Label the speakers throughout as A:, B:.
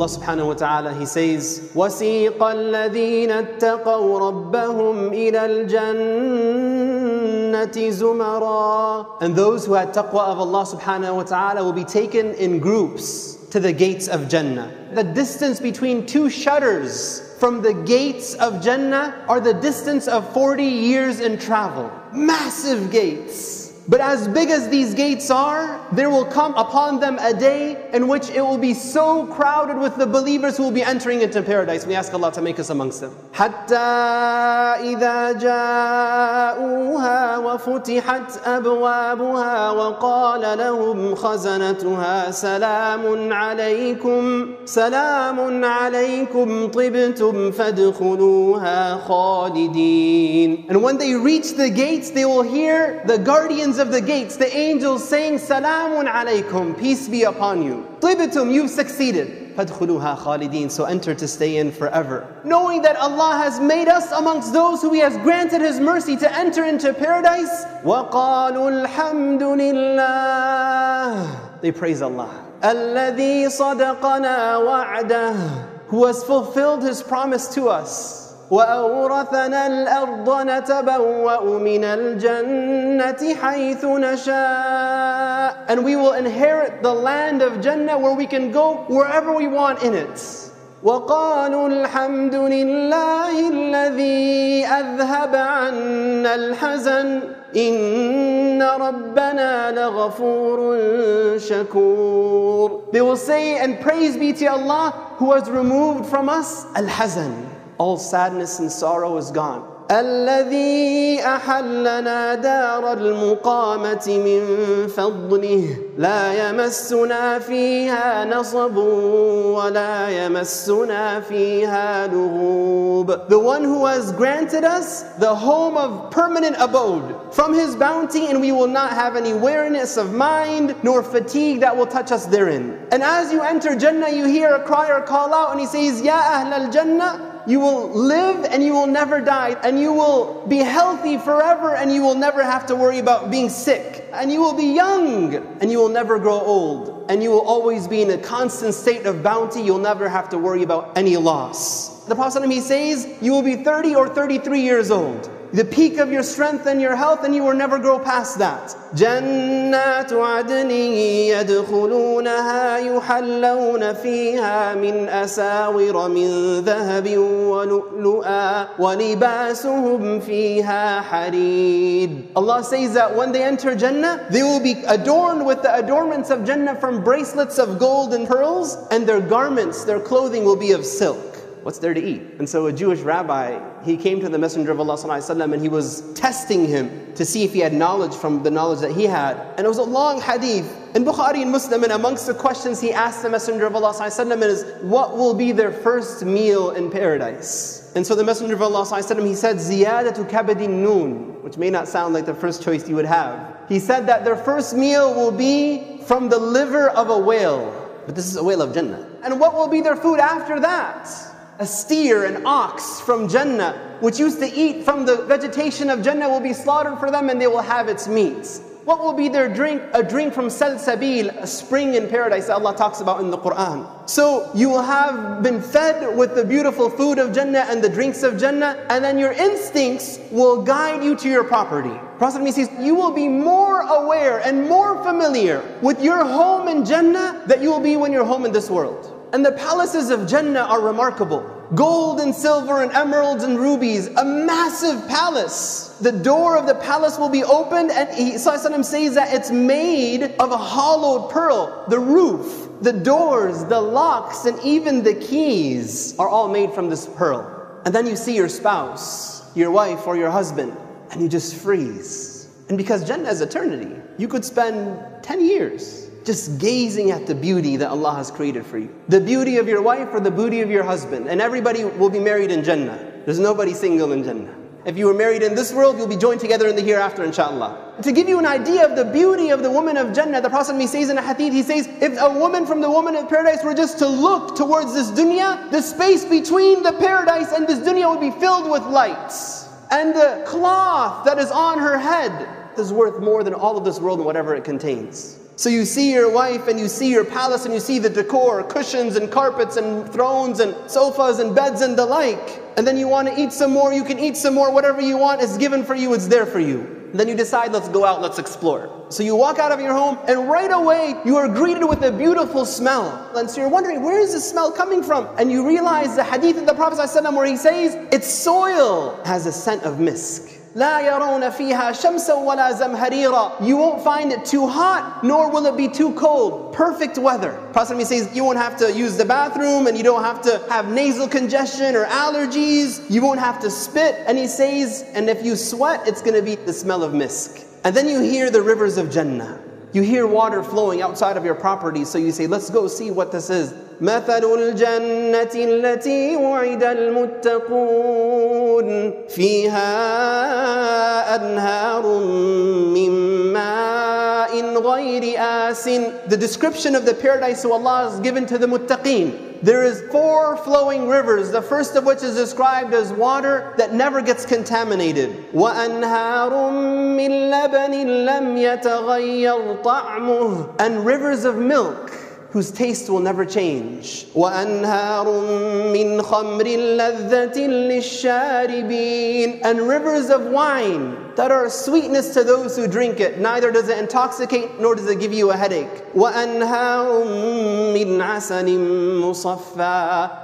A: Allah subhanahu wa ta'ala, He says, وَسِيقَ الَّذِينَ اتَّقَوْا رَبَّهُمْ إِلَى الْجَنَّةِ زُمَرًا And those who had taqwa of Allah subhanahu wa ta'ala will be taken in groups to the gates of Jannah. The distance between two shutters from the gates of Jannah are the distance of 40 years in travel. Massive gates. But as big as these gates are, there will come upon them a day in which it will be so crowded with the believers who will be entering into paradise. We ask Allah to make us amongst them. حتى إذا جاءوها وفتحت أبوابها وقال لهم خزنتها سلام عليكم سلام عليكم طبتم فادخلوها خالدين. And when they reach the gates, they will hear the guardians of the gates, the angels saying, Salamun alaykum, peace be upon you. Tibitum, you've succeeded. فَادْخُلُوهَا خَالِدِينَ So enter to stay in forever. Knowing that Allah has made us amongst those who He has granted His mercy to enter into paradise. وَقَالُوا الْحَمْدُ لِلَّهِ They praise Allah. الَّذِي صَدَقَنَا وَعْدَهُ Who has fulfilled His promise to us. وأورثنا الأرض نتبوأ من الجنة حيث نشاء And we will inherit the land of Jannah where we can go wherever we want in it. وقالوا الحمد لله الذي أذهب عنا الحزن إن ربنا لغفور شكور They will say and praise be to Allah who has removed from us al-hazan all sadness and sorrow is gone. الذي أحلنا دار المقامة من فضله لا يمسنا فيها نصب ولا يمسنا فيها لغوب The one who has granted us the home of permanent abode from his bounty and we will not have any weariness of mind nor fatigue that will touch us therein. And as you enter Jannah you hear a crier call out and he says Ya Ahl al-Jannah you will live and you will never die, and you will be healthy forever, and you will never have to worry about being sick, and you will be young, and you will never grow old, and you will always be in a constant state of bounty. You'll never have to worry about any loss. The Prophet he says, You will be 30 or 33 years old the peak of your strength and your health, and you will never grow past that. جنات عدن يدخلونها يحلون فيها من أساور من ذهب ولؤلؤا ولباسهم فيها حريد Allah says that when they enter Jannah, they will be adorned with the adornments of Jannah from bracelets of gold and pearls, and their garments, their clothing will be of silk. What's there to eat? And so a Jewish rabbi, he came to the Messenger of Allah وسلم, and he was testing him to see if he had knowledge from the knowledge that he had. And it was a long hadith. In Bukhari and Muslim, and amongst the questions he asked the Messenger of Allah وسلم, is, what will be their first meal in paradise? And so the Messenger of Allah وسلم, he said, Ziyadatu kabadin noon, which may not sound like the first choice you would have. He said that their first meal will be from the liver of a whale. But this is a whale of Jannah. And what will be their food after that? A steer, an ox from Jannah, which used to eat from the vegetation of Jannah, will be slaughtered for them and they will have its meats. What will be their drink? A drink from Salsabil, a spring in paradise that Allah talks about in the Quran. So you will have been fed with the beautiful food of Jannah and the drinks of Jannah, and then your instincts will guide you to your property. Prophet says, you will be more aware and more familiar with your home in Jannah that you will be when you're home in this world. And the palaces of Jannah are remarkable. Gold and silver and emeralds and rubies, a massive palace. The door of the palace will be opened, and he says that it's made of a hollowed pearl. The roof, the doors, the locks, and even the keys are all made from this pearl. And then you see your spouse, your wife, or your husband, and you just freeze. And because Jannah is eternity, you could spend 10 years just gazing at the beauty that Allah has created for you. The beauty of your wife or the beauty of your husband. And everybody will be married in Jannah. There's nobody single in Jannah. If you were married in this world, you'll be joined together in the hereafter, inshallah. To give you an idea of the beauty of the woman of Jannah, the Prophet he says in a hadith, he says, if a woman from the woman of paradise were just to look towards this dunya, the space between the paradise and this dunya would be filled with lights. And the cloth that is on her head is worth more than all of this world and whatever it contains. So you see your wife and you see your palace and you see the decor, cushions and carpets and thrones and sofas and beds and the like. And then you want to eat some more, you can eat some more, whatever you want is given for you, it's there for you. Then you decide, let's go out, let's explore. So you walk out of your home, and right away you are greeted with a beautiful smell. And so you're wondering, where is this smell coming from? And you realize the hadith of the Prophet ﷺ where he says, its soil has a scent of misk. لا يرون فيها شمسا ولا زمهريرا You won't find it too hot, nor will it be too cold. Perfect weather. Prophet says you won't have to use the bathroom and you don't have to have nasal congestion or allergies. You won't have to spit. And he says, and if you sweat, it's going to be the smell of misk. And then you hear the rivers of Jannah. You hear water flowing outside of your property, so you say, let's go see what this is. مثل الجنة التي وعد المتقون فيها أنهار من ماء غير آس The description of the paradise who Allah has given to the muttaqeen. There is four flowing rivers, the first of which is described as water that never gets contaminated. وَأَنْهَارٌ مِّن لَبَنٍ لَمْ يَتَغَيَّرْ طَعْمُهُ And rivers of milk whose taste will never change. And rivers of wine that are sweetness to those who drink it. Neither does it intoxicate nor does it give you a headache.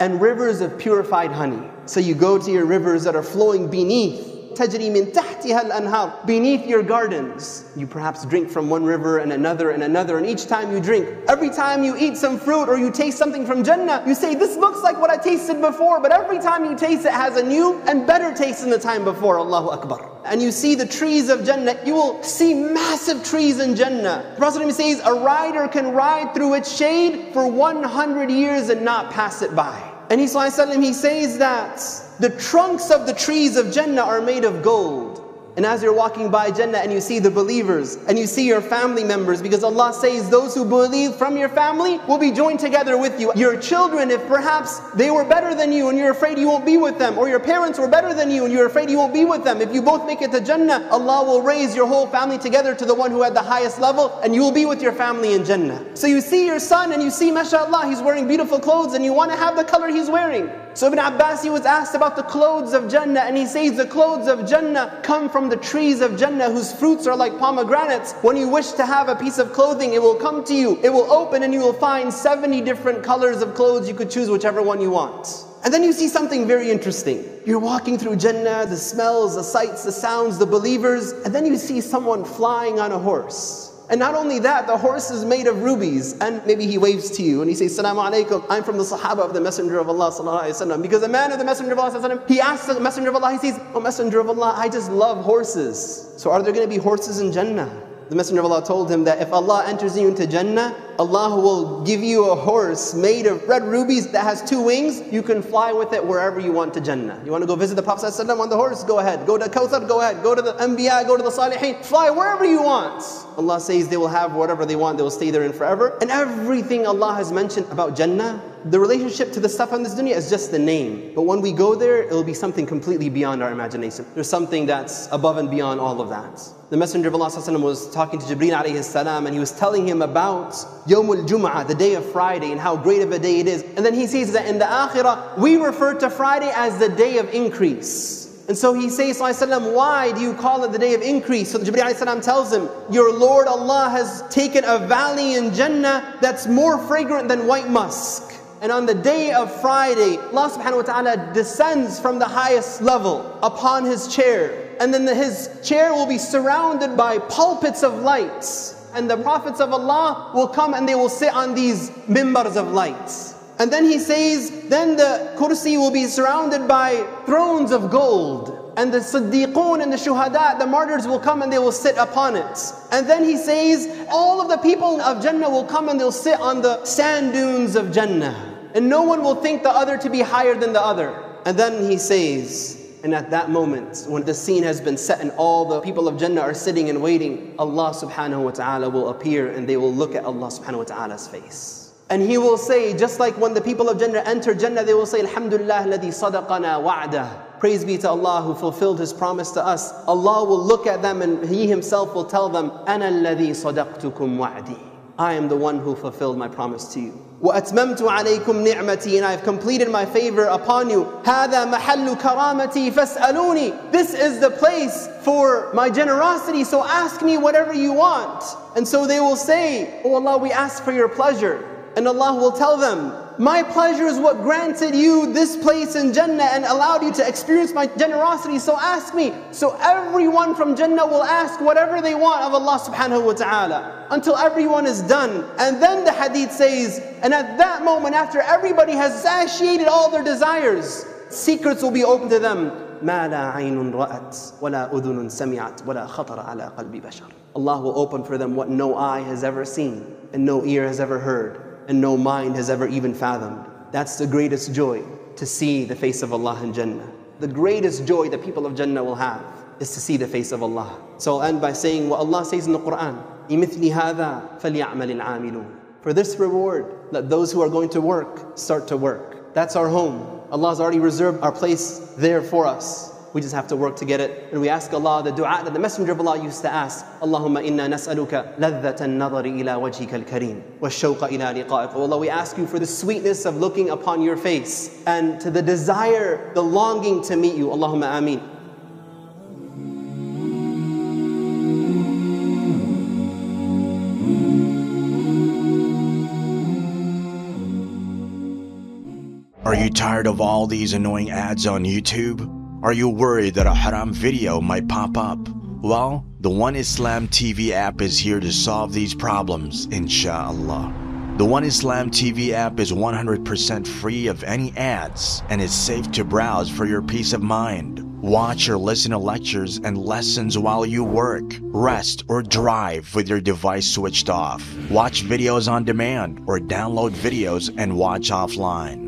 A: And rivers of purified honey. So you go to your rivers that are flowing beneath تجري من تحتها الأنهار beneath your gardens. You perhaps drink from one river and another and another, and each time you drink, every time you eat some fruit or you taste something from Jannah, you say, This looks like what I tasted before, but every time you taste it has a new and better taste than the time before. Allahu Akbar. And you see the trees of Jannah, you will see massive trees in Jannah. The Prophet says, A rider can ride through its shade for 100 years and not pass it by. And he, he says that the trunks of the trees of Jannah are made of gold. And as you're walking by Jannah and you see the believers and you see your family members, because Allah says those who believe from your family will be joined together with you. Your children, if perhaps they were better than you and you're afraid you won't be with them, or your parents were better than you and you're afraid you won't be with them, if you both make it to Jannah, Allah will raise your whole family together to the one who had the highest level and you will be with your family in Jannah. So you see your son and you see, mashallah, he's wearing beautiful clothes and you want to have the color he's wearing. So Ibn Abbas, he was asked about the clothes of Jannah and he says the clothes of Jannah come from the trees of Jannah whose fruits are like pomegranates. When you wish to have a piece of clothing, it will come to you. It will open and you will find 70 different colors of clothes. You could choose whichever one you want. And then you see something very interesting. You're walking through Jannah, the smells, the sights, the sounds, the believers, and then you see someone flying on a horse. And not only that, the horse is made of rubies. And maybe he waves to you and he says, Salaam alaikum, I'm from the Sahaba of the Messenger of Allah. Sallallahu because a man of the Messenger of Allah, he asks the Messenger of Allah, he says, Oh Messenger of Allah, I just love horses. So are there going to be horses in Jannah? The Messenger of Allah told him that if Allah enters you into Jannah, Allah will give you a horse made of red rubies that has two wings. You can fly with it wherever you want to Jannah. You want to go visit the Prophet on the horse? Go ahead. Go to Kawthar? Go ahead. Go to the Anbiya, go to the Salihin. Fly wherever you want. Allah says they will have whatever they want, they will stay there in forever. And everything Allah has mentioned about Jannah, the relationship to the stuff on this dunya is just the name. But when we go there, it will be something completely beyond our imagination. There's something that's above and beyond all of that. The Messenger of Allah was talking to Jibreel alayhi salam and he was telling him about Yawmul Jum'ah, the day of Friday, and how great of a day it is. And then he says that in the Akhirah, we refer to Friday as the day of increase. And so he says, Why do you call it the day of increase? So Jibreel tells him, Your Lord Allah has taken a valley in Jannah that's more fragrant than white musk. And on the day of Friday, Allah subhanahu wa ta'ala descends from the highest level upon his chair. And then the, his chair will be surrounded by pulpits of lights and the prophets of Allah will come and they will sit on these mimbars of lights. And then he says, then the kursi will be surrounded by thrones of gold. And the siddiqun and the shuhada, the martyrs will come and they will sit upon it. And then he says, all of the people of Jannah will come and they'll sit on the sand dunes of Jannah. And no one will think the other to be higher than the other. And then he says, and at that moment, when the scene has been set and all the people of Jannah are sitting and waiting, Allah subhanahu wa ta'ala will appear and they will look at Allah subhanahu wa ta'ala's face. And He will say, just like when the people of Jannah enter Jannah, they will say, Alhamdulillah ladhi sadaqana wa'dah. Praise be to Allah who fulfilled His promise to us. Allah will look at them and He Himself will tell them, Ana alladhi sadaqtukum wa'di. I am the one who fulfilled my promise to you. وأتممت عليكم نعمتي and I have completed my favor upon you. هذا محل كرامتي فاسألوني. This is the place for my generosity, so ask me whatever you want. And so they will say, Oh Allah, we ask for your pleasure. And Allah will tell them, my pleasure is what granted you this place in Jannah and allowed you to experience my generosity. So ask me. So everyone from Jannah will ask whatever they want of Allah subhanahu wa ta'ala until everyone is done. And then the hadith says, and at that moment, after everybody has satiated all their desires, secrets will be open to them. ما لا عين رأت ولا أذن سمعت ولا خطر على قلب بشر. Allah will open for them what no eye has ever seen and no ear has ever heard and no mind has ever even fathomed. That's the greatest joy, to see the face of Allah in Jannah. The greatest joy that people of Jannah will have is to see the face of Allah. So I'll end by saying what Allah says in the Quran, لِمِثْلِ هَذَا فَلْيَعْمَلِ الْعَامِلُونَ For this reward, let those who are going to work start to work. That's our home. Allah has already reserved our place there for us. We just have to work to get it. And we ask Allah the dua that the Messenger of Allah used to ask. Allahumma inna nas'aluka ladhata an-nadari ila wajhika al-kareem wa shawqa ila liqa'ik. Allah, we ask you for the sweetness of looking upon your face and to the desire, the longing to meet you. Allahumma ameen.
B: Are you tired of all these annoying ads on YouTube? Are you worried that a haram video might pop up? Well, the One Islam TV app is here to solve these problems, inshallah. The One Islam TV app is 100% free of any ads and is safe to browse for your peace of mind. Watch or listen to lectures and lessons while you work, rest, or drive with your device switched off. Watch videos on demand or download videos and watch offline.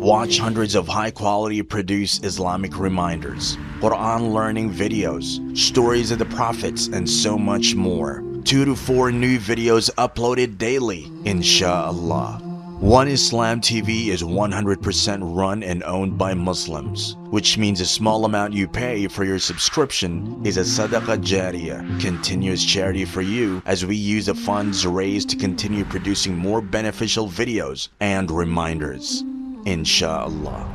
B: Watch hundreds of high quality produced Islamic reminders, Quran learning videos, stories of the prophets, and so much more. Two to four new videos uploaded daily, inshallah. One Islam TV is 100% run and owned by Muslims, which means a small amount you pay for your subscription is a sadaqah jariyah, continuous charity for you as we use the funds raised to continue producing more beneficial videos and reminders. Inshallah.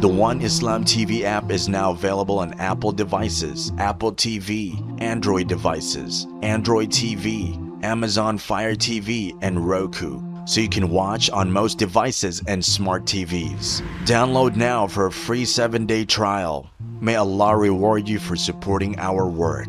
B: The One Islam TV app is now available on Apple devices, Apple TV, Android devices, Android TV, Amazon Fire TV, and Roku, so you can watch on most devices and smart TVs. Download now for a free 7 day trial. May Allah reward you for supporting our work.